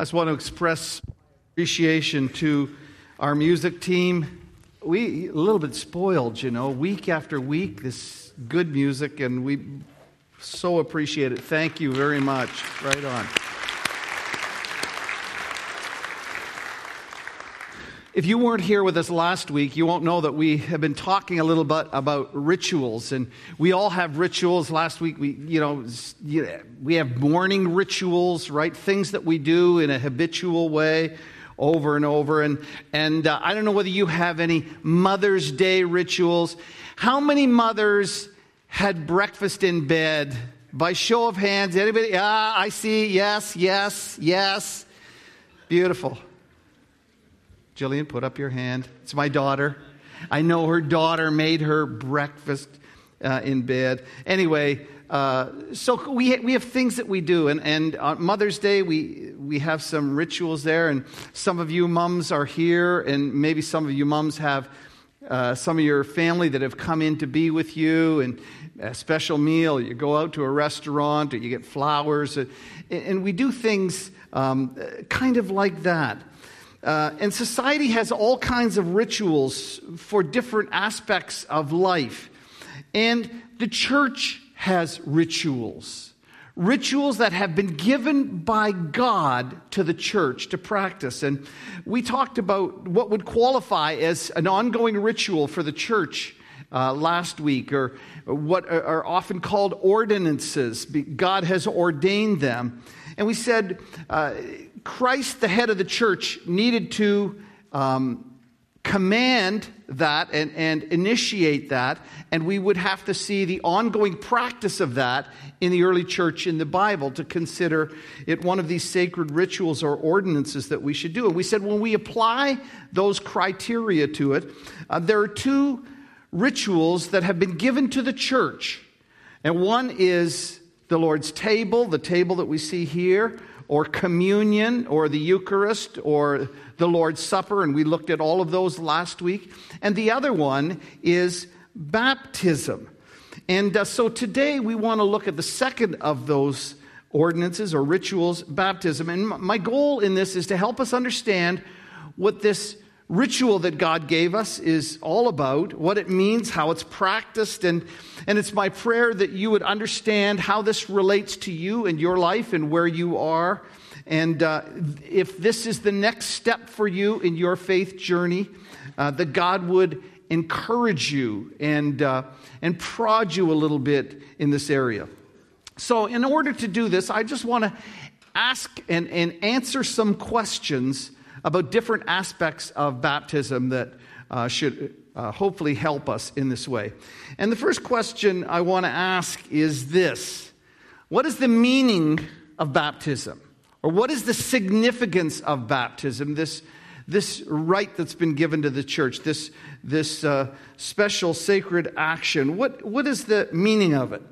I just want to express appreciation to our music team. We a little bit spoiled, you know, week after week, this good music, and we so appreciate it. Thank you very much. Right on. If you weren't here with us last week, you won't know that we have been talking a little bit about rituals, and we all have rituals. Last week, we, you know, we have morning rituals, right? Things that we do in a habitual way over and over. And, and uh, I don't know whether you have any Mother's Day rituals. How many mothers had breakfast in bed? By show of hands, anybody? Ah, I see. Yes, yes, yes. Beautiful. Jillian, put up your hand. It's my daughter. I know her daughter made her breakfast uh, in bed. Anyway, uh, so we, we have things that we do. And, and on Mother's Day, we, we have some rituals there. And some of you mums are here, and maybe some of you mums have uh, some of your family that have come in to be with you. And a special meal, you go out to a restaurant, or you get flowers. And, and we do things um, kind of like that. Uh, and society has all kinds of rituals for different aspects of life. And the church has rituals. Rituals that have been given by God to the church to practice. And we talked about what would qualify as an ongoing ritual for the church uh, last week, or what are often called ordinances. God has ordained them. And we said uh, Christ, the head of the church, needed to um, command that and, and initiate that, and we would have to see the ongoing practice of that in the early church in the Bible to consider it one of these sacred rituals or ordinances that we should do. And we said when we apply those criteria to it, uh, there are two rituals that have been given to the church. And one is the Lord's table, the table that we see here, or communion, or the Eucharist, or the Lord's Supper. And we looked at all of those last week. And the other one is baptism. And uh, so today we want to look at the second of those ordinances or rituals, baptism. And my goal in this is to help us understand what this ritual that God gave us is all about, what it means, how it's practiced, and, and it's my prayer that you would understand how this relates to you and your life and where you are. And uh, if this is the next step for you in your faith journey, uh, that God would encourage you and, uh, and prod you a little bit in this area. So, in order to do this, I just want to ask and, and answer some questions about different aspects of baptism that uh, should uh, hopefully help us in this way. And the first question I want to ask is this What is the meaning of baptism? Or what is the significance of baptism? This, this rite that's been given to the church, this, this uh, special sacred action. What, what is the meaning of it?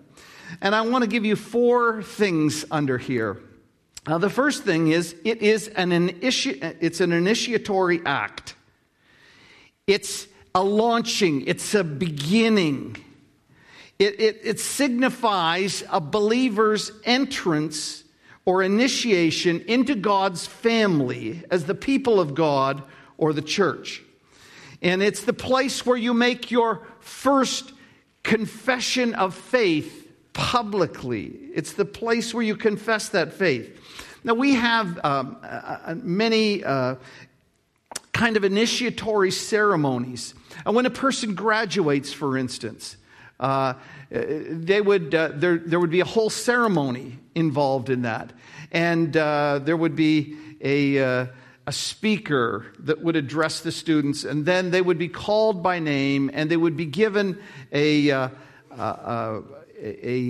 And I want to give you four things under here. Now, the first thing is it is an, initi- it's an initiatory act. It's a launching, it's a beginning. It, it, it signifies a believer's entrance or initiation into God's family as the people of God or the church. And it's the place where you make your first confession of faith publicly. It's the place where you confess that faith. Now, we have um, uh, uh, many uh, kind of initiatory ceremonies. And when a person graduates, for instance, uh, they would, uh, there, there would be a whole ceremony involved in that. And uh, there would be a, a speaker that would address the students, and then they would be called by name and they would be given a, a, a,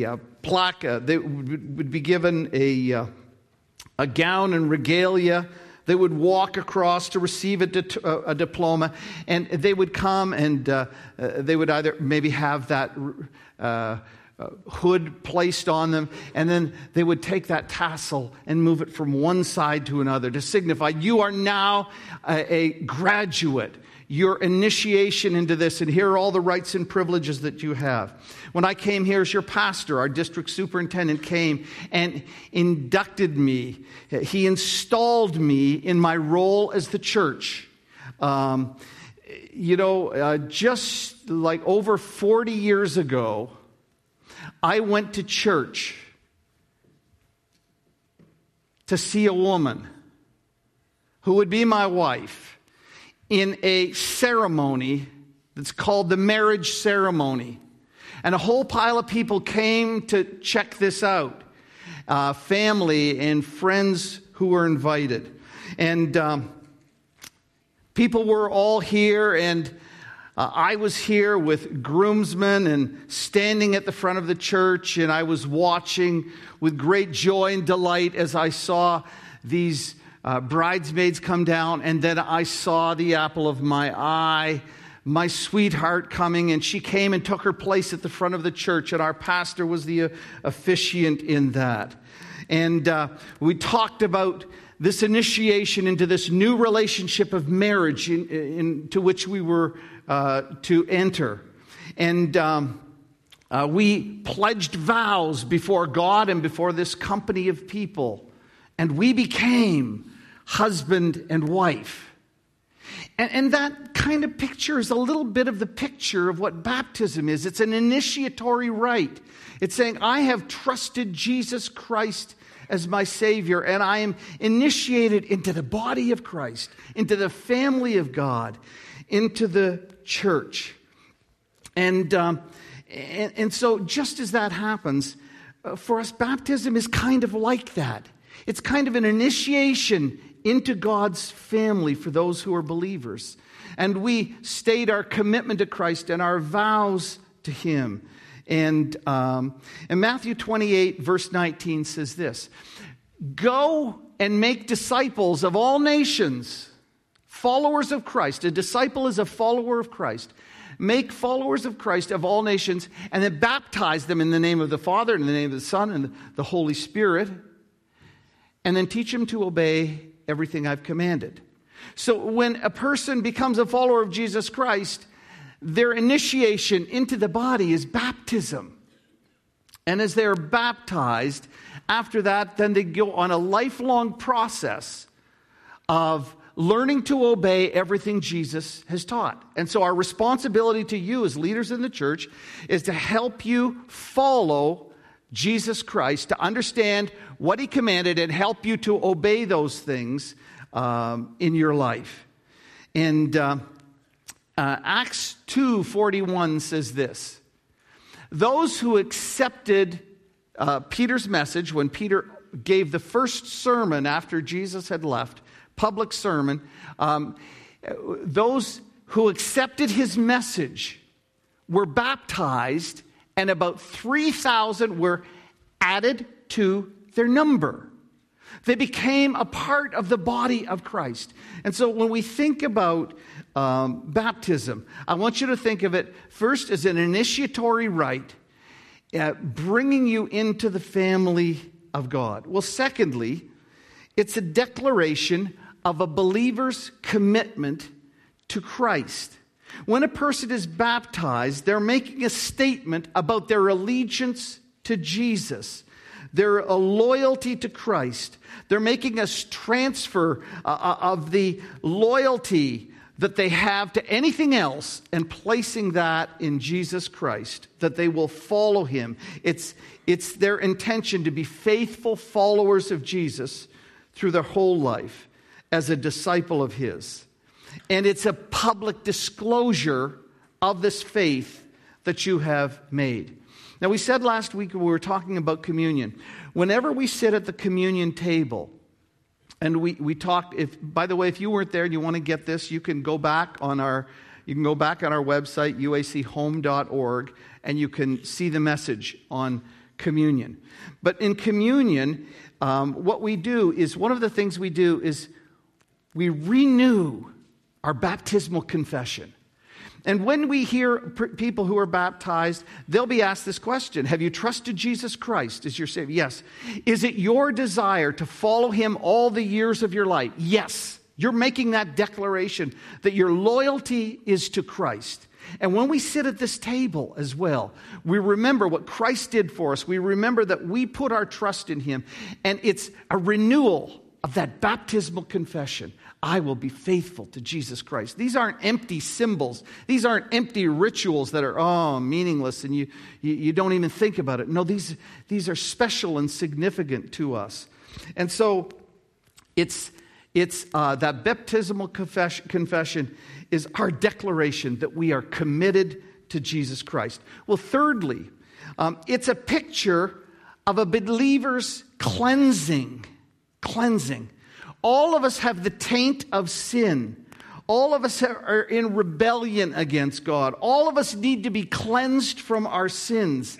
a plaque, they would be given a a gown and regalia. They would walk across to receive a, di- a diploma, and they would come and uh, uh, they would either maybe have that uh, uh, hood placed on them, and then they would take that tassel and move it from one side to another to signify you are now a, a graduate your initiation into this, and here are all the rights and privileges that you have. When I came here as your pastor, our district superintendent came and inducted me. He installed me in my role as the church. Um, you know, uh, just like over 40 years ago, I went to church to see a woman who would be my wife in a ceremony that's called the marriage ceremony. And a whole pile of people came to check this out uh, family and friends who were invited. And um, people were all here, and uh, I was here with groomsmen and standing at the front of the church, and I was watching with great joy and delight as I saw these uh, bridesmaids come down, and then I saw the apple of my eye, my sweetheart coming, and she came and took her place at the front of the church, and our pastor was the uh, officiant in that. And uh, we talked about this initiation into this new relationship of marriage in, into which we were uh, to enter. And um, uh, we pledged vows before God and before this company of people. And we became husband and wife. And, and, that kind of picture is a little bit of the picture of what baptism is it's an initiatory rite. It's saying, I have trusted Jesus Christ as my Savior, and I am initiated into the body of Christ, into the family of God, into the church. And, um, and, and, so, just as that happens, uh, for us, baptism is kind of like that. It's kind of an initiation into God's family for those who are believers. And we state our commitment to Christ and our vows to Him. And, um, Matthew 28, verse 19 says this Go and make disciples of all nations, followers of Christ. A disciple is a follower of Christ. Make followers of Christ of all nations, and then baptize them in the name of the Father, and the name of the Son, and the Holy Spirit, and then teach them to obey everything I've commanded. So when a person becomes a follower of Jesus Christ, their initiation into the body is baptism. And as they're baptized, after that, then they go on a lifelong process of learning to obey everything Jesus has taught. And so, our responsibility to you as leaders in the church is to help you follow Jesus Christ, to understand what he commanded and help you to obey those things um, in your life. And uh, uh, Acts 2:41 says this: Those who accepted uh, Peter's message when Peter gave the first sermon after Jesus had left, public sermon, um, those who accepted his message were baptized, and about 3,000 were added to their number. They became a part of the body of Christ. And so when we think about um, baptism, I want you to think of it first as an initiatory rite, uh, bringing you into the family of God. Well, secondly, it's a declaration of a believer's commitment to Christ. When a person is baptized, they're making a statement about their allegiance to Jesus. They're a loyalty to Christ. They're making a transfer uh, uh, of the loyalty that they have to anything else and placing that in Jesus Christ, that they will follow him. It's, it's their intention to be faithful followers of Jesus through their whole life as a disciple of his. And it's a public disclosure of this faith that you have made. Now, we said last week we were talking about communion. Whenever we sit at the communion table, and we, we talked, if, by the way, if you weren't there and you want to get this, you can go back on our, you can go back on our website, uachome.org, and you can see the message on communion. But in communion, um, what we do is one of the things we do is we renew our baptismal confession. And when we hear people who are baptized, they'll be asked this question Have you trusted Jesus Christ as your Savior? Yes. Is it your desire to follow Him all the years of your life? Yes. You're making that declaration that your loyalty is to Christ. And when we sit at this table as well, we remember what Christ did for us. We remember that we put our trust in Him. And it's a renewal of that baptismal confession. I will be faithful to Jesus Christ. These aren't empty symbols. These aren't empty rituals that are, oh, meaningless and you, you, you don't even think about it. No, these, these are special and significant to us. And so it's, it's uh, that baptismal confession, confession is our declaration that we are committed to Jesus Christ. Well, thirdly, um, it's a picture of a believer's cleansing. Cleansing. All of us have the taint of sin. All of us are in rebellion against God. All of us need to be cleansed from our sins.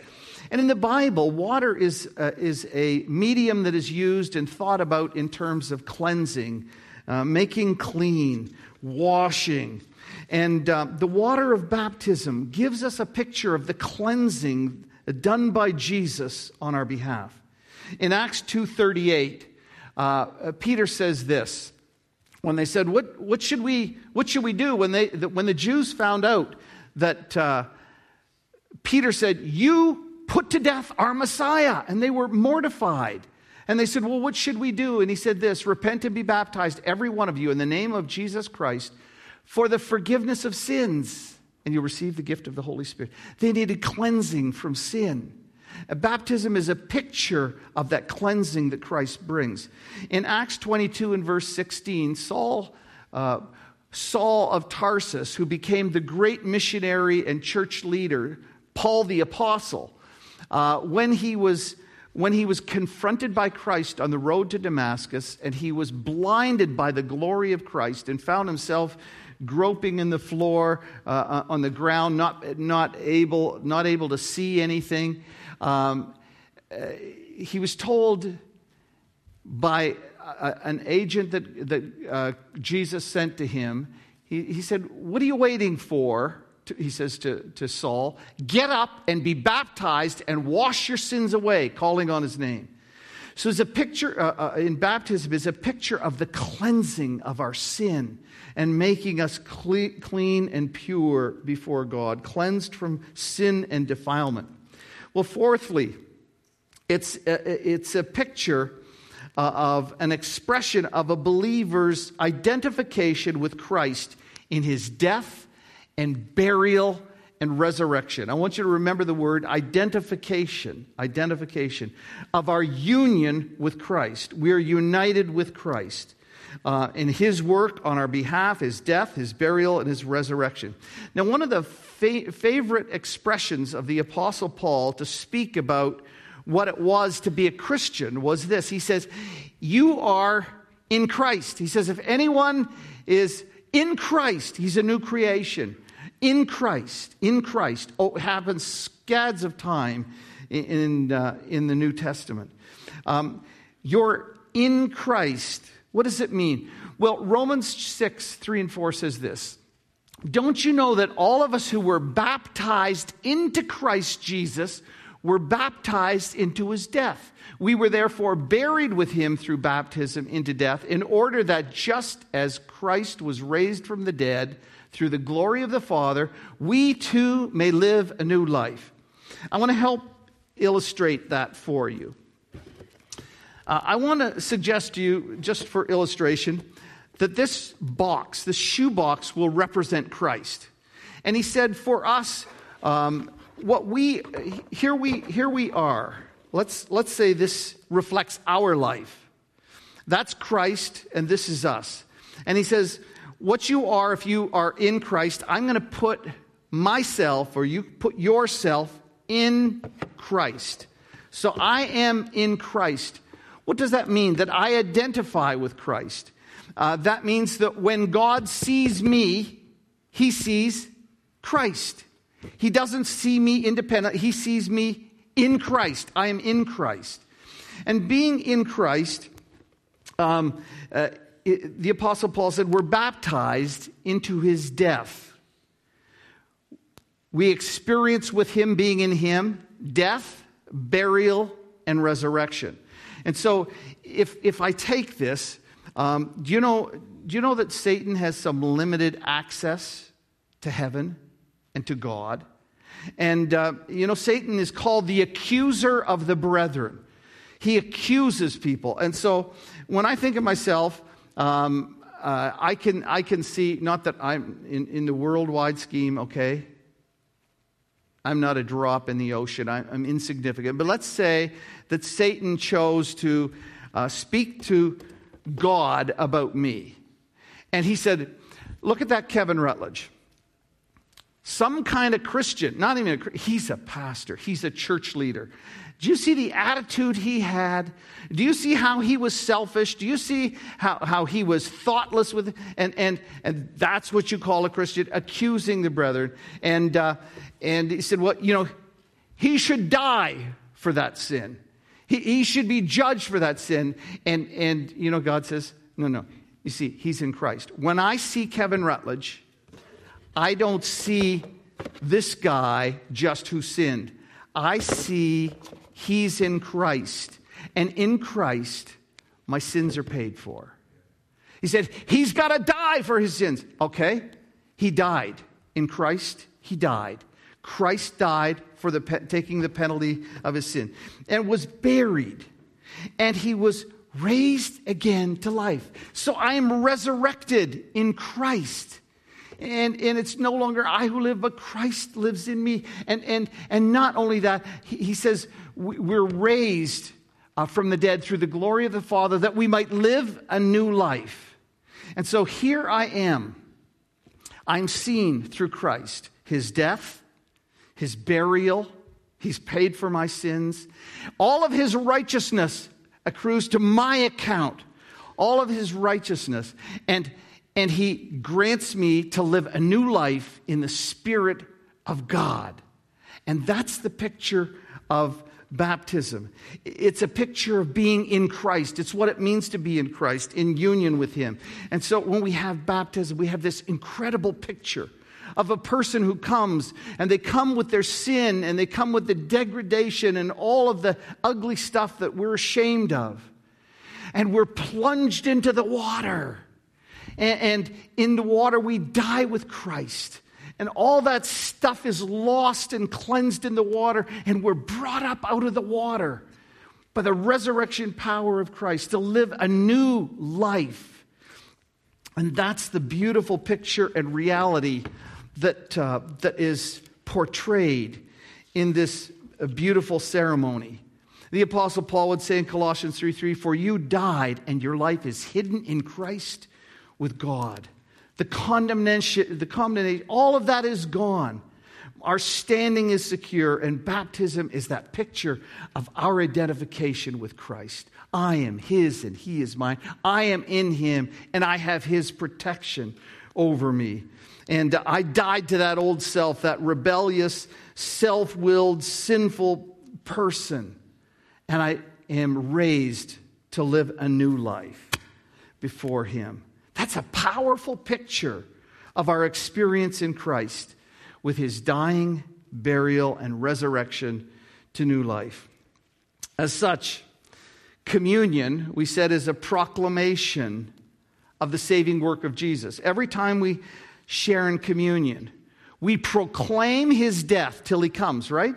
And in the Bible, water is, uh, is a medium that is used and thought about in terms of cleansing, uh, making clean, washing. And uh, the water of baptism gives us a picture of the cleansing done by Jesus on our behalf. In Acts 2:38, uh, Peter says this when they said, What, what, should, we, what should we do? When, they, when the Jews found out that uh, Peter said, You put to death our Messiah. And they were mortified. And they said, Well, what should we do? And he said this Repent and be baptized, every one of you, in the name of Jesus Christ, for the forgiveness of sins, and you'll receive the gift of the Holy Spirit. They needed cleansing from sin. Baptism is a picture of that cleansing that Christ brings. In Acts 22 and verse 16, Saul, uh, Saul of Tarsus, who became the great missionary and church leader, Paul the Apostle, uh, when, he was, when he was confronted by Christ on the road to Damascus and he was blinded by the glory of Christ and found himself groping in the floor uh, uh on the ground, not, not, able, not able to see anything. Um, uh, he was told by a, an agent that, that uh, Jesus sent to him, he, he said, What are you waiting for? He says to, to Saul, Get up and be baptized and wash your sins away, calling on his name. So, it's a picture uh, uh, in baptism is a picture of the cleansing of our sin and making us cle- clean and pure before God, cleansed from sin and defilement. Well, fourthly, it's a, it's a picture uh, of an expression of a believer's identification with Christ in his death and burial and resurrection. I want you to remember the word identification, identification of our union with Christ. We are united with Christ uh, in his work on our behalf, his death, his burial, and his resurrection. Now, one of the fa- favorite expressions of the Apostle Paul to speak about what it was to be a Christian was this. He says, You are in Christ. He says, If anyone is in Christ, he's a new creation. In Christ, in Christ. Oh, it happens scads of time in, uh, in the New Testament. Um, you're in Christ what does it mean? Well, Romans 6, 3 and 4 says this Don't you know that all of us who were baptized into Christ Jesus were baptized into his death? We were therefore buried with him through baptism into death, in order that just as Christ was raised from the dead through the glory of the Father, we too may live a new life. I want to help illustrate that for you. Uh, I want to suggest to you, just for illustration, that this box, this shoe box, will represent Christ. And he said, for us, um, what we here we here we are. Let's let's say this reflects our life. That's Christ, and this is us. And he says, what you are, if you are in Christ, I'm going to put myself, or you put yourself in Christ. So I am in Christ. What does that mean? That I identify with Christ. Uh, that means that when God sees me, he sees Christ. He doesn't see me independent, he sees me in Christ. I am in Christ. And being in Christ, um, uh, it, the Apostle Paul said, we're baptized into his death. we experience with him being in him death, burial, and resurrection. And so, if, if I take this, um, do, you know, do you know that Satan has some limited access to heaven and to God? And, uh, you know, Satan is called the accuser of the brethren. He accuses people. And so, when I think of myself, um, uh, I, can, I can see, not that I'm in, in the worldwide scheme, okay? I'm not a drop in the ocean. I'm, insignificant. But let's say that Satan chose to uh, speak to God about me. And he said, Look at that Kevin Rutledge. Some kind of Christian, not even a he's a pastor, he's a church leader. Do you see the attitude he had? Do you see how he was selfish? Do you see how, how he was thoughtless with and and and that's what you call a Christian, accusing the brethren. And uh, and he said, Well, you know, he should die for that sin. He, he should be judged for that sin. And and you know, God says, No, no. You see, he's in Christ. When I see Kevin Rutledge, I don't see this guy just who sinned. I see He's in Christ. And in Christ, my sins are paid for. He said, He's got to die for his sins. Okay, he died. In Christ, he died. Christ died for the pe- taking the penalty of his sin and was buried. And he was raised again to life. So I am resurrected in Christ. And, and it's no longer I who live, but Christ lives in me. And, and, and not only that, he, he says, we're raised uh, from the dead through the glory of the Father that we might live a new life. And so here I am. I'm seen through Christ, his death, his burial, he's paid for my sins. All of his righteousness accrues to my account. All of his righteousness. And and He grants me to live a new life in the Spirit of God. And that's the picture of baptism. It's a picture of being in Christ. It's what it means to be in Christ, in union with Him. And so when we have baptism, we have this incredible picture of a person who comes and they come with their sin and they come with the degradation and all of the ugly stuff that we're ashamed of. And we're plunged into the water and, in the water we die with Christ. And all that stuff is lost and cleansed in the water, and we're brought up out of the water by the resurrection power of Christ to live a new life. And that's the beautiful picture and reality that, uh, that is portrayed in this beautiful ceremony. The Apostle Paul would say in Colossians 3 3, For you died, and your life is hidden in Christ with God. The condemnation, the condemnation, all of that is gone. Our standing is secure, and baptism is that picture of our identification with Christ. I am His and He is mine. I am in Him, and I have His protection over me. And I died to that old self, that rebellious, self willed, sinful person. And I am raised to live a new life before Him. That's a powerful picture of our experience in Christ with his dying, burial, and resurrection to new life. As such, communion, we said, is a proclamation of the saving work of Jesus. Every time we share in communion, we proclaim his death till he comes, right?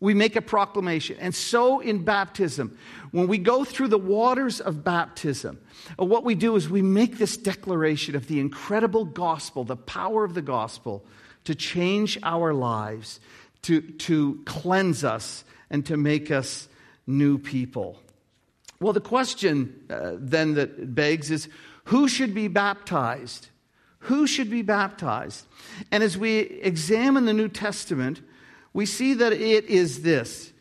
We make a proclamation. And so in baptism, when we go through the waters of baptism, uh, what we do is we make this declaration of the incredible gospel, the power of the gospel to change our lives, to, to cleanse us, and to make us new people. Well, the question uh, then that begs is who should be baptized? Who should be baptized? And as we examine the New Testament, we see that it is this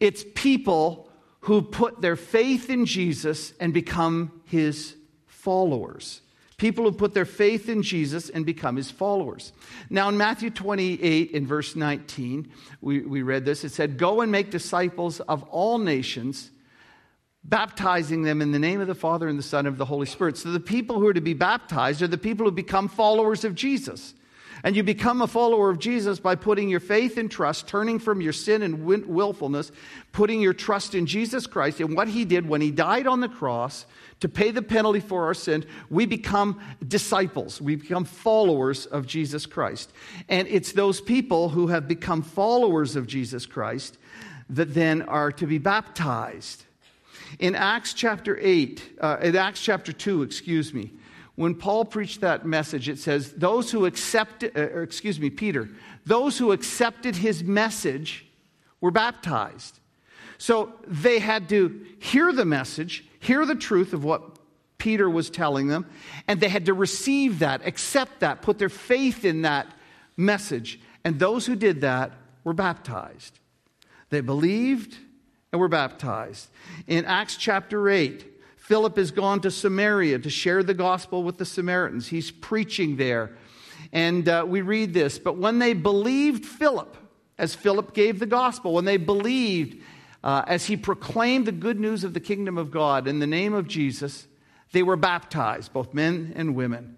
it's people who put their faith in Jesus and become his followers. People who put their faith in Jesus and become his followers. Now, in Matthew 28, in verse 19, we, we read this. It said, Go and make disciples of all nations, baptizing them in the name of the Father and the Son and of the Holy Spirit. So, the people who are to be baptized are the people who become followers of Jesus. And you become a follower of Jesus by putting your faith and trust, turning from your sin and willfulness, putting your trust in Jesus Christ and what he did when he died on the cross to pay the penalty for our sin. We become disciples, we become followers of Jesus Christ. And it's those people who have become followers of Jesus Christ that then are to be baptized. In Acts chapter 8, uh, in Acts chapter 2, excuse me, when Paul preached that message, it says, Those who accepted, uh, excuse me, Peter, those who accepted his message were baptized. So they had to hear the message, hear the truth of what Peter was telling them, and they had to receive that, accept that, put their faith in that message. And those who did that were baptized. They believed and were baptized. In Acts chapter 8, Philip has gone to Samaria to share the gospel with the Samaritans. He's preaching there. And uh, we read this But when they believed Philip, as Philip gave the gospel, when they believed uh, as he proclaimed the good news of the kingdom of God in the name of Jesus, they were baptized, both men and women.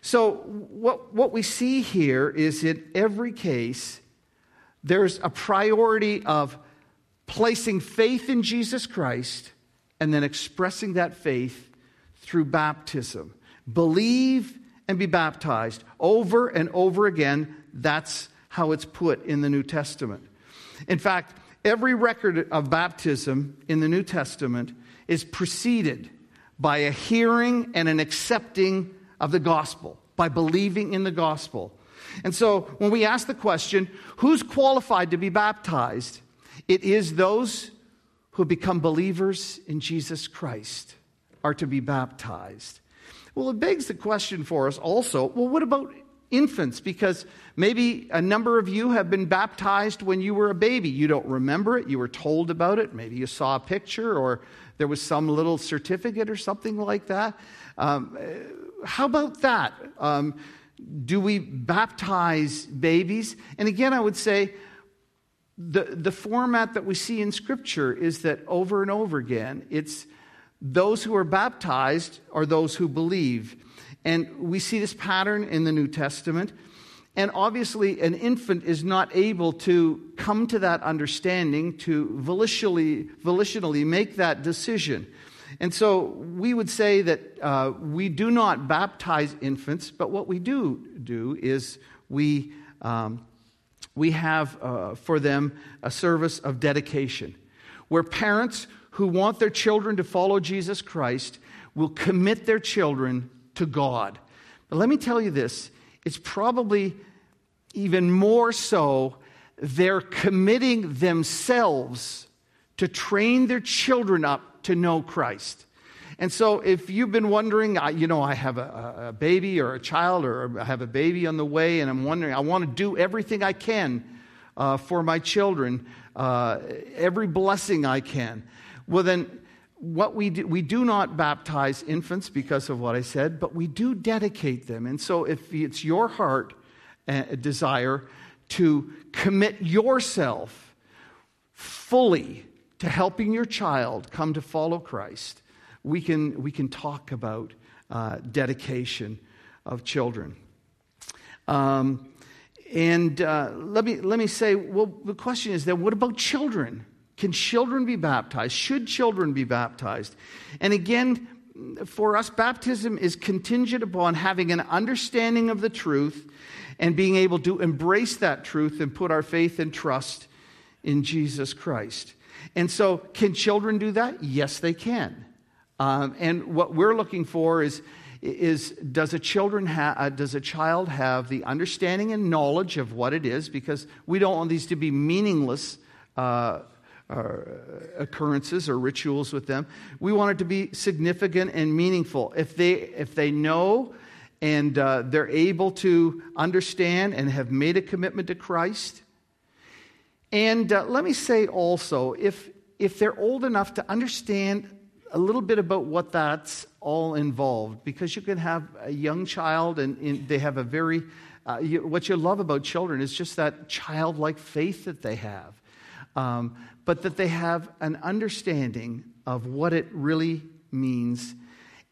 So, what, what we see here is in every case, there's a priority of placing faith in Jesus Christ and then expressing that faith through baptism. Believe and be baptized over and over again. That's how it's put in the New Testament. In fact, every record of baptism in the New Testament is preceded by a hearing and an accepting of the gospel, by believing in the gospel. And so when we ask the question, who's qualified to be baptized? It is those who become believers in Jesus Christ are to be baptized. Well, it begs the question for us also well, what about infants? Because maybe a number of you have been baptized when you were a baby. You don't remember it, you were told about it, maybe you saw a picture or there was some little certificate or something like that. Um, how about that? Um, do we baptize babies? And again, I would say, the, the format that we see in Scripture is that over and over again, it's those who are baptized are those who believe. And we see this pattern in the New Testament. And obviously, an infant is not able to come to that understanding to volitionally, volitionally make that decision. And so we would say that uh, we do not baptize infants, but what we do do is we um, we have uh, for them a service of dedication, where parents who want their children to follow Jesus Christ will commit their children to God. But let me tell you this it's probably even more so, they're committing themselves to train their children up to know Christ. And so, if you've been wondering, you know, I have a, a, baby or a child, or I have a baby on the way, and I'm wondering, I want to do everything I can uh, for my children, uh, every blessing I can. Well, then, what we do, we do not baptize infants because of what I said, but we do dedicate them. And so, if it's your heart uh, desire to commit yourself fully to helping your child come to follow Christ, we can, we can talk about uh, dedication of children. Um, and uh, let, me, let me say, well, the question is then, what about children? Can children be baptized? Should children be baptized? And again, for us, baptism is contingent upon having an understanding of the truth and being able to embrace that truth and put our faith and trust in Jesus Christ. And so, can children do that? Yes, they can. Um, and what we're looking for is, is does, a children ha- uh, does a child have the understanding and knowledge of what it is? Because we don't want these to be meaningless uh, uh, occurrences or rituals with them. We want it to be significant and meaningful. If they, if they know and uh, they're able to understand and have made a commitment to Christ. And uh, let me say also, if, if they're old enough to understand a little bit about what that's all involved because you can have a young child and, they have a very uh, you, what you love about children is just that childlike faith that they have um, but that they have an understanding of what it really means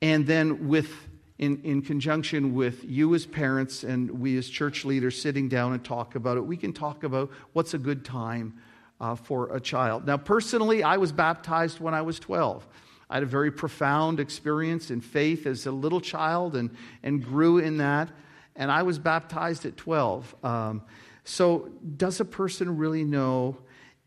and then with in, in conjunction with you as parents and we as church leaders sitting down and talk about it, we can talk about what's a good time uh, for a child. Now, personally, I was baptized when I was 12. I had a very profound experience in faith as a little child and, and grew in that. And I was baptized at 12. Um, so, does a person really know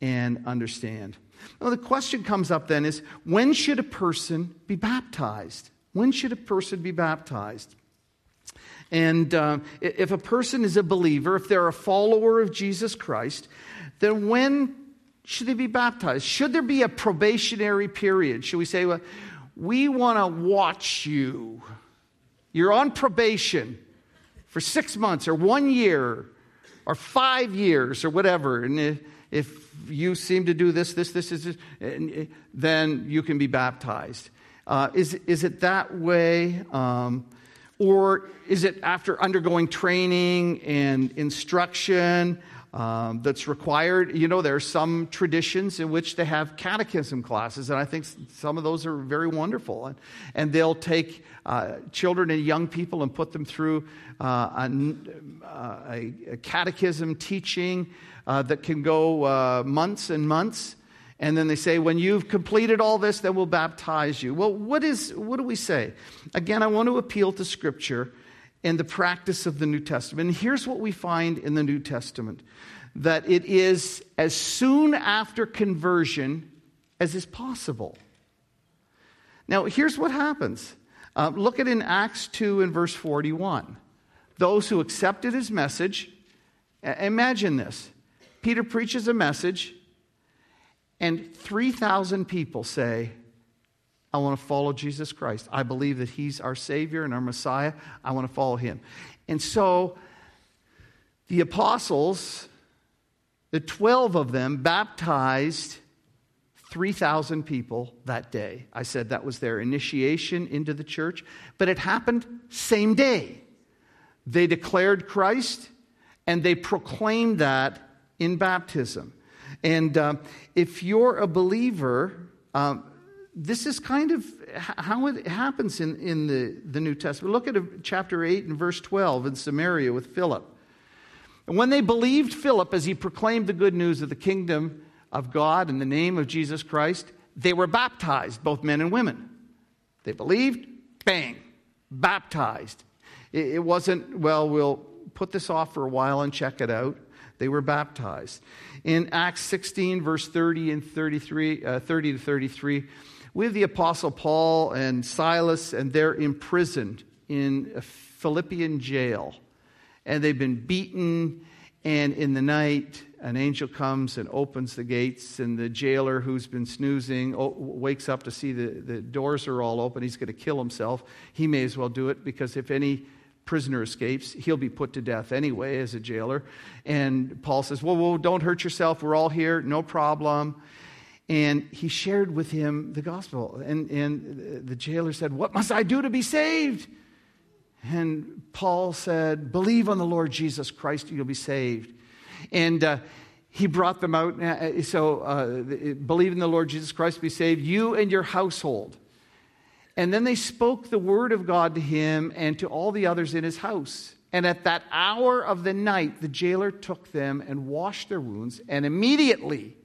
and understand? Now, the question comes up then is when should a person be baptized? When should a person be baptized? And uh, if a person is a believer, if they're a follower of Jesus Christ, then when should they be baptized? Should there be a probationary period? Should we say, well, we want to watch you? You're on probation for six months or one year or five years or whatever. And if you seem to do this, this, this, this, then you can be baptized. Uh, is, is it that way? Um, or is it after undergoing training and instruction um, that's required? You know, there are some traditions in which they have catechism classes, and I think some of those are very wonderful. And, and they'll take uh, children and young people and put them through uh, a, a, catechism teaching uh, that can go uh, months and months. And then they say, when you've completed all this, then we'll baptize you. Well, what, is, what do we say? Again, I want to appeal to Scripture and the practice of the New Testament. And here's what we find in the New Testament that it is as soon after conversion as is possible. Now, here's what happens. Uh, look at in Acts 2 and verse 41. Those who accepted his message, imagine this. Peter preaches a message, and 3,000 people say, I want to follow Jesus Christ. I believe that He's our Savior and our Messiah. I want to follow Him. And so the apostles, the 12 of them, baptized 3,000 people that day. I said that was their initiation into the church, but it happened same day. They declared Christ and they proclaimed that in baptism. And uh, if you're a believer, um, this is kind of how it happens in, in the, the New Testament. Look at chapter 8 and verse 12 in Samaria with Philip. And when they believed Philip as he proclaimed the good news of the kingdom of God in the name of Jesus Christ, they were baptized, both men and women. They believed, bang, baptized. It, it wasn't, well, we'll put this off for a while and check it out. They were baptized. In Acts 16, verse 30 and 33, uh, 30 to 33, we have the Apostle Paul and Silas, and they're imprisoned in a Philippian jail. And they've been beaten, and in the night, an angel comes and opens the gates, and the jailer who's been snoozing wakes up to see the, the doors are all open. He's going to kill himself. He may as well do it because if any prisoner escapes, he'll be put to death anyway as a jailer. And Paul says, Well, well don't hurt yourself. We're all here. No problem. And he shared with him the gospel. And, and the jailer said, What must I do to be saved? And Paul said, Believe on the Lord Jesus Christ, you'll be saved. And uh, he brought them out. Uh, so, uh, believe in the Lord Jesus Christ, be saved, you and your household. And then they spoke the word of God to him and to all the others in his house. And at that hour of the night, the jailer took them and washed their wounds, and immediately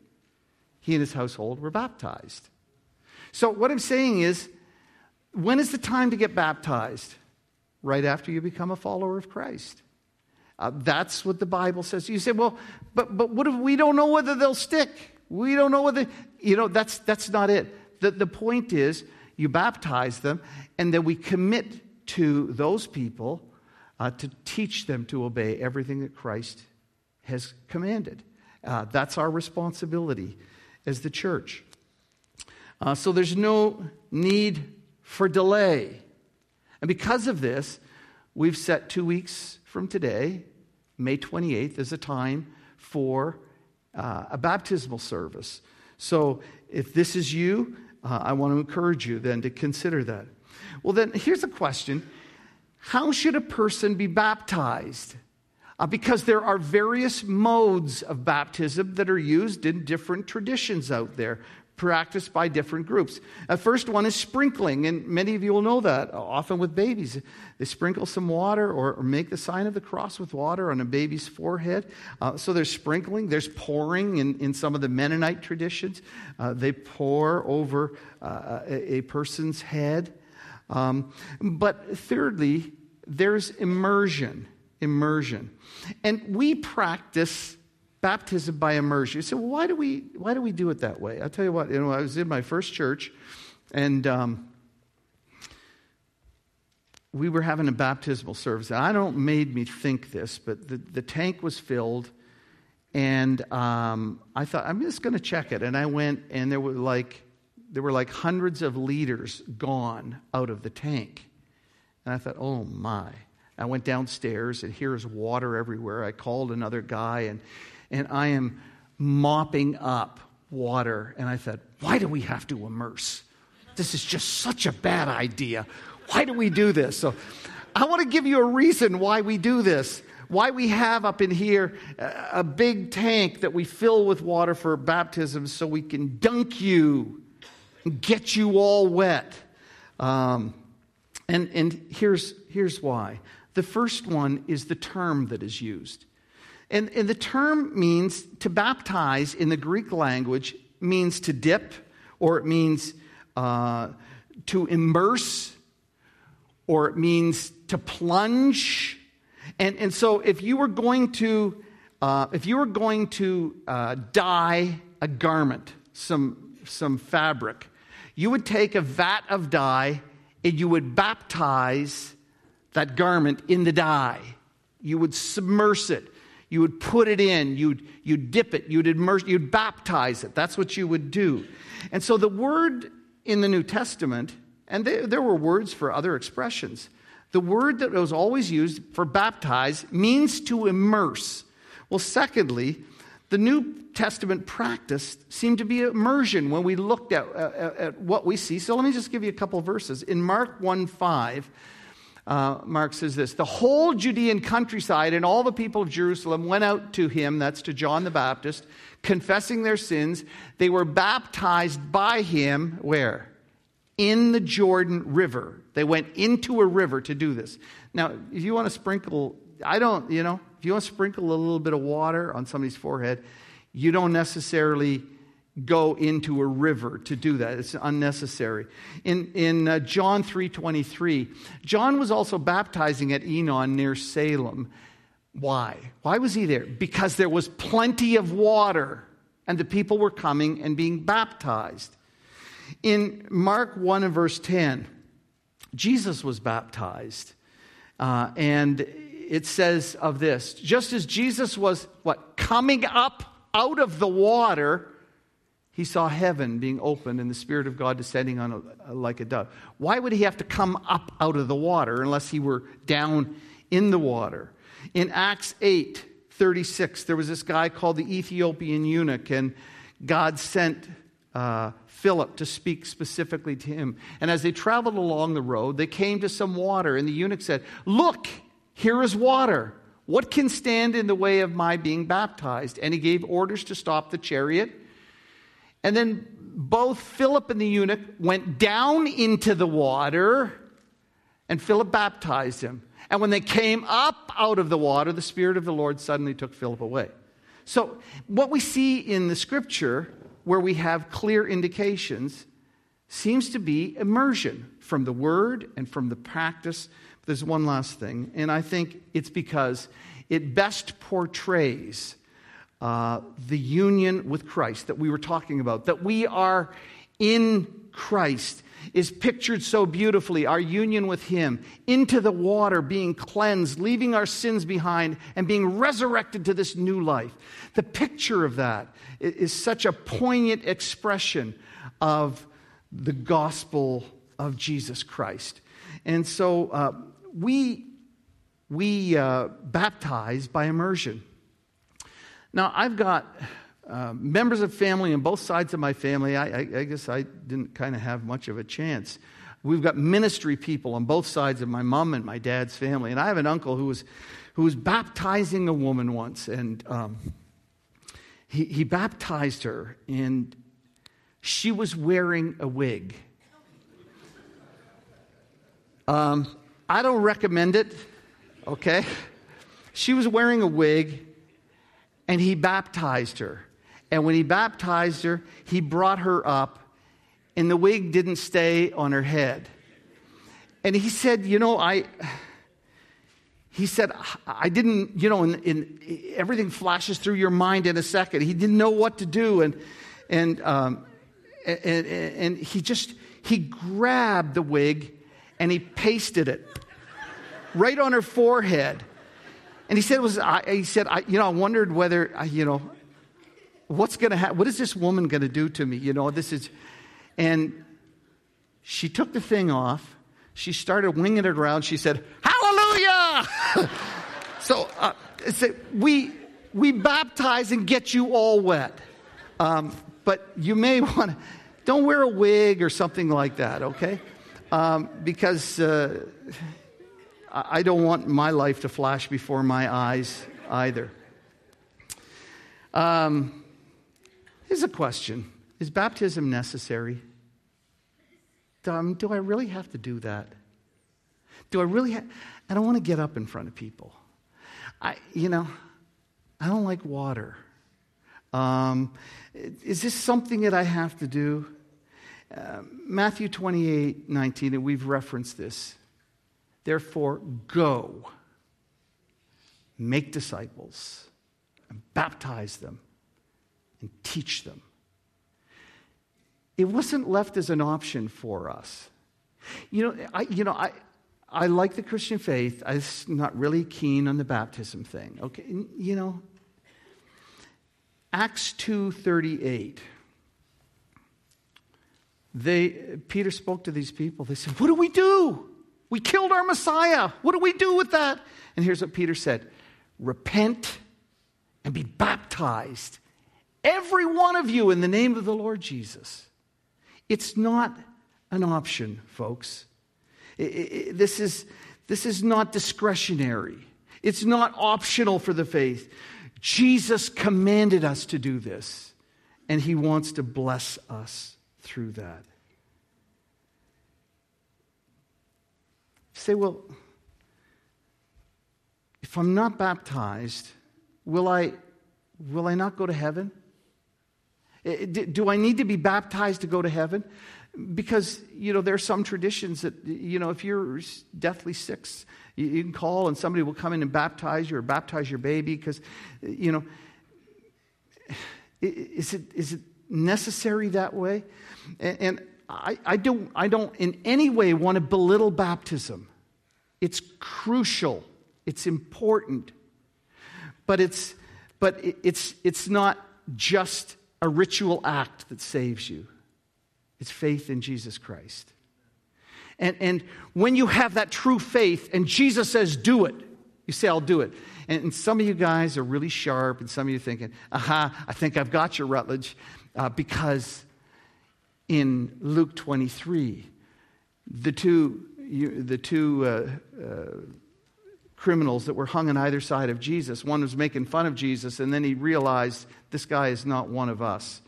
he and his household were baptized. So, what I'm saying is, when is the time to get baptized? Right after you become a follower of Christ. Uh, that's what the Bible says. You say, well, but, but what if we don't know whether they'll stick? We don't know whether, you know, that's, that's not it. The, the point is, you baptize them, and then we commit to those people uh, to teach them to obey everything that Christ has commanded. Uh, that's our responsibility as the church. Uh, so there's no need for delay. And because of this, we've set two weeks from today, May 28th, as a time for uh, a baptismal service. So if this is you, uh, I want to encourage you then to consider that. Well, then, here's a question How should a person be baptized? Uh, because there are various modes of baptism that are used in different traditions out there practiced by different groups. The first one is sprinkling, and many of you will know that. Often with babies, they sprinkle some water or, or make the sign of the cross with water on a baby's forehead. Uh, so there's sprinkling, there's pouring in, in some of the Mennonite traditions. Uh, they pour over uh, a, a, person's head. Um, but thirdly, there's immersion. Immersion. And we practice baptism by immersion. You say, well, why do we, why do, we do it that way? I'll tell you what, you know, I was in my first church, and um, we were having a baptismal service. I don't made me think this, but the, the tank was filled, and um, I thought, I'm just going to check it. And I went, and there were like, there were like hundreds of liters gone out of the tank. And I thought, oh my. I went downstairs, and here's water everywhere. I called another guy, and and I am mopping up water. And I thought, why do we have to immerse? This is just such a bad idea. Why do we do this? So I want to give you a reason why we do this. Why we have up in here a big tank that we fill with water for baptism so we can dunk you and get you all wet. Um, and and here's, here's why. The first one is the term that is used. And, and the term means to baptize in the Greek language means to dip, or it means uh, to immerse, or it means to plunge. And, and so if you were going to, uh, if you were going to uh, dye a garment, some, some fabric, you would take a vat of dye and you would baptize that garment in the dye. You would submerge it. You would put it in, you'd, you'd dip it, you'd immerse, you'd baptize it. That's what you would do. And so the word in the New Testament, and they, there were words for other expressions, the word that was always used for baptize means to immerse. Well, secondly, the New Testament practice seemed to be immersion when we looked at, at, at what we see. So let me just give you a couple verses. In Mark 1 5, uh, Mark says this The whole Judean countryside and all the people of Jerusalem went out to him, that's to John the Baptist, confessing their sins. They were baptized by him, where? In the Jordan River. They went into a river to do this. Now, if you want to sprinkle, I don't, you know, if you want to sprinkle a little bit of water on somebody's forehead, you don't necessarily go into a river to do that. It's unnecessary. In, in uh, John 3.23, John was also baptizing at Enon near Salem. Why? Why was he there? Because there was plenty of water and the people were coming and being baptized. In Mark 1 and verse 10, Jesus was baptized. Uh, and it says of this just as Jesus was what? Coming up out of the water he saw heaven being opened and the Spirit of God descending on a, like a dove. Why would he have to come up out of the water unless he were down in the water? In Acts 8 36, there was this guy called the Ethiopian eunuch, and God sent uh, Philip to speak specifically to him. And as they traveled along the road, they came to some water, and the eunuch said, Look, here is water. What can stand in the way of my being baptized? And he gave orders to stop the chariot. And then both Philip and the eunuch went down into the water, and Philip baptized him. And when they came up out of the water, the Spirit of the Lord suddenly took Philip away. So, what we see in the scripture, where we have clear indications, seems to be immersion from the word and from the practice. There's one last thing, and I think it's because it best portrays uh, the union with Christ that we were talking about, that we are in Christ is pictured so beautifully our union with Him, into the water, being cleansed, leaving our sins behind, and being resurrected to this new life. The picture of that is such a poignant expression of the gospel of Jesus Christ. And so uh, we, we uh, baptize by immersion. Now, I've got uh, members of family on both sides of my family. I, I, I guess I didn't kind of have much of a chance. We've got ministry people on both sides of my mom and my dad's family. And I have an uncle who was, who was baptizing a woman once, and um, he, he baptized her, and she was wearing a wig. Um, I don't recommend it, okay? She was wearing a wig, and he baptized her. And when he baptized her, he brought her up, and the wig didn't stay on her head. And he said, You know, I. He said, I didn't, you know, in, in, everything flashes through your mind in a second. He didn't know what to do. And, and, um, and, and he just, he grabbed the wig and he pasted it right on her forehead. And he said, was, I, he said, I, you know, I wondered whether, you know, what's going to happen? What is this woman going to do to me? You know, this is, and she took the thing off. She started winging it around. She said, Hallelujah! so uh, we, we baptize and get you all wet. Um, but you may want to, don't wear a wig or something like that, okay? Um, because uh, I don't want my life to flash before my eyes either. Um, here's a question Is baptism necessary? Um, do I really have to do that? Do I really have? I don't want to get up in front of people. I, you know, I don't like water. Um, is this something that I have to do? Uh, Matthew 28 19, and we've referenced this. Therefore, go, make disciples, and baptize them, and teach them. It wasn't left as an option for us. You know, I, you know, I, I like the Christian faith. I'm not really keen on the baptism thing. Okay, you know, Acts 2:38. They Peter spoke to these people. They said, "What do we do? We killed our Messiah. What do we do with that?" And here's what Peter said: "Repent and be baptized, every one of you in the name of the Lord Jesus." It's not an option, folks. It, it, this, is, this is not discretionary. It's not optional for the faith. Jesus commanded us to do this, and he wants to bless us through that. Say, well, if I'm not baptized, will I, will I not go to heaven? Eh, eh, do I need to be baptized to go to heaven? Because, you know, there are some traditions that, you know, if you're deathly sick, you, can call and somebody will come in and baptize you or baptize your baby because, you know, eh, is it, is it necessary that way? And, and I, I, don't, I don't in any way want to belittle baptism. It's crucial, it's important, but it's, but it's, it's not just a ritual act that saves you. It's faith in Jesus Christ. And, and when you have that true faith and Jesus says, do it, you say, I'll do it. And, and some of you guys are really sharp, and some of you thinking, aha, I think I've got you, Rutledge, uh, because in Luke 23, the two, you, the two uh, uh, criminals that were hung on either side of Jesus, one was making fun of Jesus, and then he realized this guy is not one of us.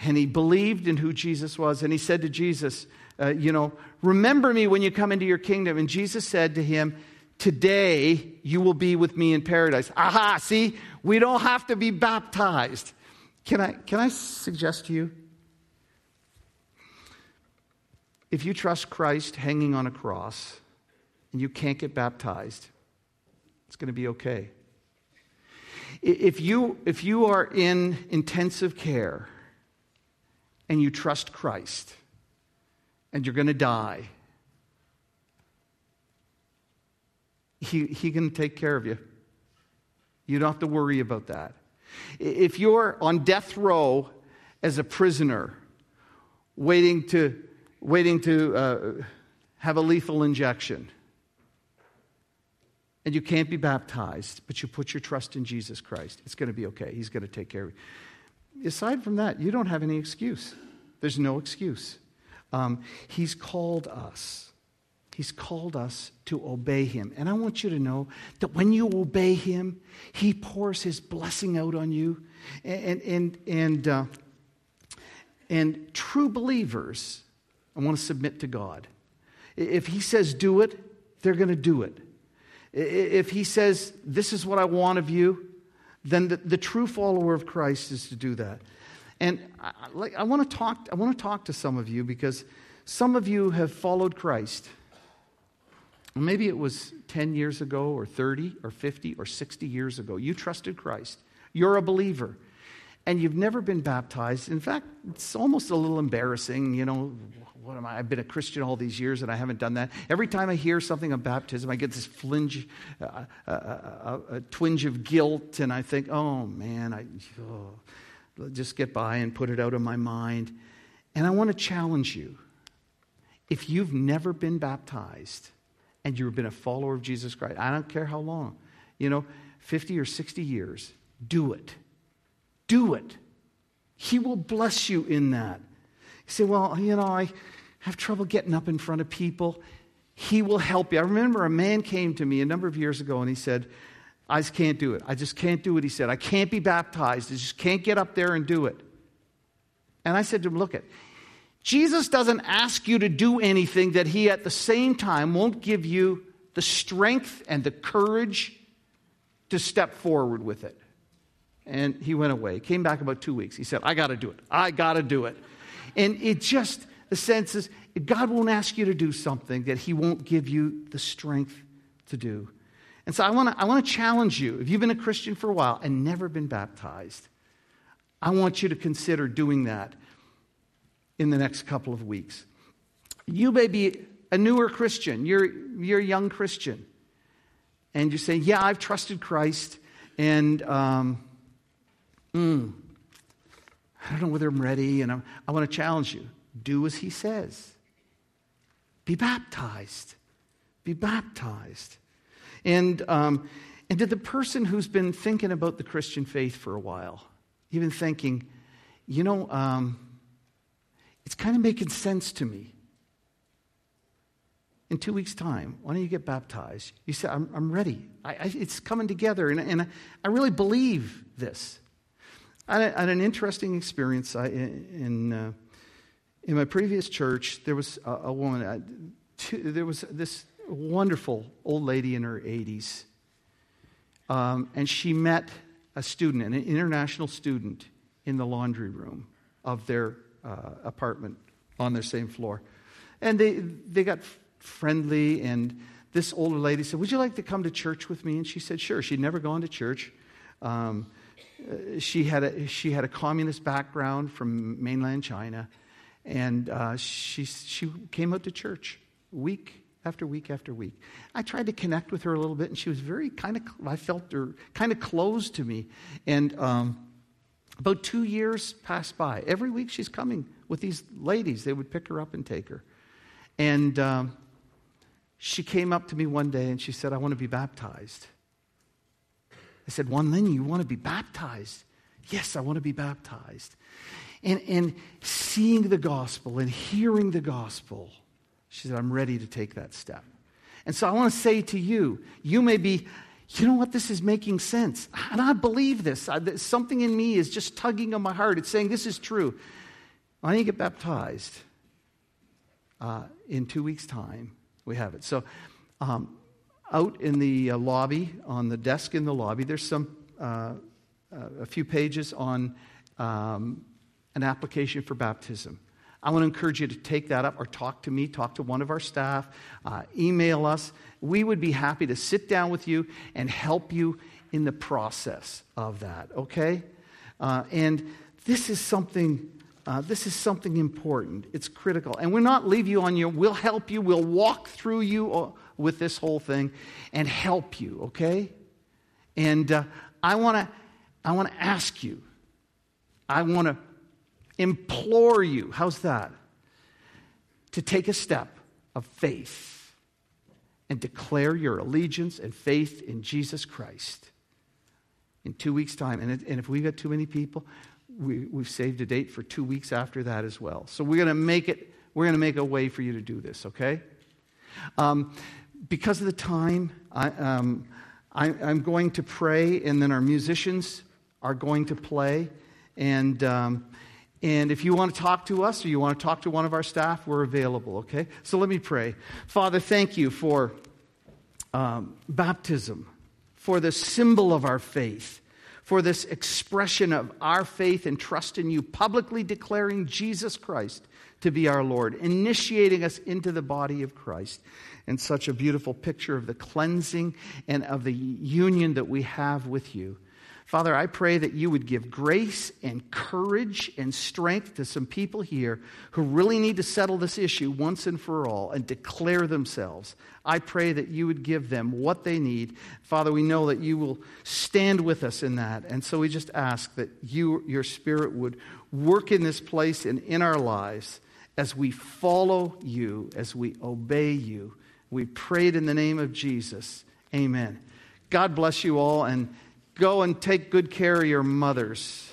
And he believed in who Jesus was, and he said to Jesus, uh, You know, remember me when you come into your kingdom. And Jesus said to him, Today you will be with me in paradise. Aha, see, we don't have to be baptized. Can I, can I suggest to you? If you trust Christ hanging on a cross and you can't get baptized, it's going to be okay. If you, if you are in intensive care and you trust Christ and you're going to die, he, he can take care of you. You don't have to worry about that. If you're on death row as a prisoner, waiting to, waiting to uh, have a lethal injection, and you can't be baptized, but you put your trust in Jesus Christ, it's going to be okay. He's going to take care of you. Aside from that, you don't have any excuse. There's no excuse. Um, he's called us. He's called us to obey him. And I want you to know that when you obey him, he pours his blessing out on you. And, and, and uh, And true believers, I want to submit to God. If He says do it, they're going to do it. If He says, this is what I want of you, then the, the true follower of Christ is to do that. And I, like, I, want to talk, I want to talk to some of you because some of you have followed Christ. Maybe it was 10 years ago, or 30, or 50, or 60 years ago. You trusted Christ. You're a believer. And you've never been baptized. In fact, it's almost a little embarrassing. You know, what am I? I've been a Christian all these years and I haven't done that. Every time I hear something of baptism, I get this flinge, uh, uh, uh, uh a twinge of guilt, and I think, oh man, I oh, just get by and put it out of my mind. And I want to challenge you. If you've never been baptized and you've been a follower of Jesus Christ, I don't care how long, you know, 50 or 60 years, do it. Do it. He will bless you in that. You say, well, you know, I have trouble getting up in front of people. He will help you. I remember a man came to me a number of years ago and he said, I just can't do it. I just can't do it. He said, I can't be baptized. I just can't get up there and do it. And I said to him, Look, it, Jesus doesn't ask you to do anything that he at the same time won't give you the strength and the courage to step forward with it. And he went away. Came back about two weeks. He said, I got to do it. I got to do it. And it just, the sense is, God won't ask you to do something that He won't give you the strength to do. And so I want to I want to challenge you. If you've been a Christian for a while and never been baptized, I want you to consider doing that in the next couple of weeks. You may be a newer Christian, you're, you're a young Christian, and you say, Yeah, I've trusted Christ, and um, mm, I don't know whether I'm ready, and I'm, I want to challenge you. Do as he says. Be baptized. Be baptized. And, um, and to the person who's been thinking about the Christian faith for a while, even thinking, you know, um, it's kind of making sense to me. In two weeks' time, why don't you get baptized? You say, I'm, I'm ready. I, I, it's coming together, and, and I really believe this. I had an interesting experience in, uh, in my previous church. There was a, a woman, uh, two, there was this wonderful old lady in her 80s, um, and she met a student, an international student, in the laundry room of their uh, apartment on their same floor. And they, they got friendly, and this older lady said, Would you like to come to church with me? And she said, Sure. She'd never gone to church. Um, uh, she, had a, she had a communist background from mainland China, and uh, she, she came out to church week after week after week. I tried to connect with her a little bit, and she was very kind of, I felt her kind of closed to me. And um, about two years passed by. Every week she's coming with these ladies. They would pick her up and take her. And um, she came up to me one day and she said, I want to be baptized. I said, Wan Lin, you want to be baptized? Yes, I want to be baptized. And, and seeing the gospel and hearing the gospel, she said, I'm ready to take that step. And so I want to say to you, you may be, you know what, this is making sense. And I believe this. I, something in me is just tugging on my heart. It's saying, this is true. Why don't you get baptized? Uh, in two weeks' time, we have it. So, um, out in the uh, lobby, on the desk in the lobby, there's some uh, uh, a few pages on um, an application for baptism. I want to encourage you to take that up or talk to me, talk to one of our staff, uh, email us. We would be happy to sit down with you and help you in the process of that, okay? Uh, and this is something. Uh, this is something important. It's critical. And we'll not leave you on your, we'll help you, we'll walk through you uh, with this whole thing and help you, okay? And uh, I want to I want to ask you. I want to implore you. How's that? To take a step of faith and declare your allegiance and faith in Jesus Christ in two weeks' time. And, and if we've got too many people, we, we've saved a date for two weeks after that as well. So we're going to make it, we're going to make a way for you to do this, okay? Um, because of the time, I, um, I, I'm going to pray, and then our musicians are going to play. And, um, And if you want to talk to us or you want to talk to one of our staff, we're available, okay? So let me pray. Father, thank you for um, baptism, for the symbol of our faith, for this expression of our faith and trust in you, publicly declaring Jesus Christ to be our Lord, initiating us into the body of Christ. And such a beautiful picture of the cleansing and of the union that we have with you. Father, I pray that you would give grace and courage and strength to some people here who really need to settle this issue once and for all and declare themselves. I pray that you would give them what they need. Father, we know that you will stand with us in that. And so we just ask that you, your Spirit would work in this place and in our lives as we follow you, as we obey you. We prayed in the name of Jesus. Amen. God bless you all and Go and take good care of your mothers.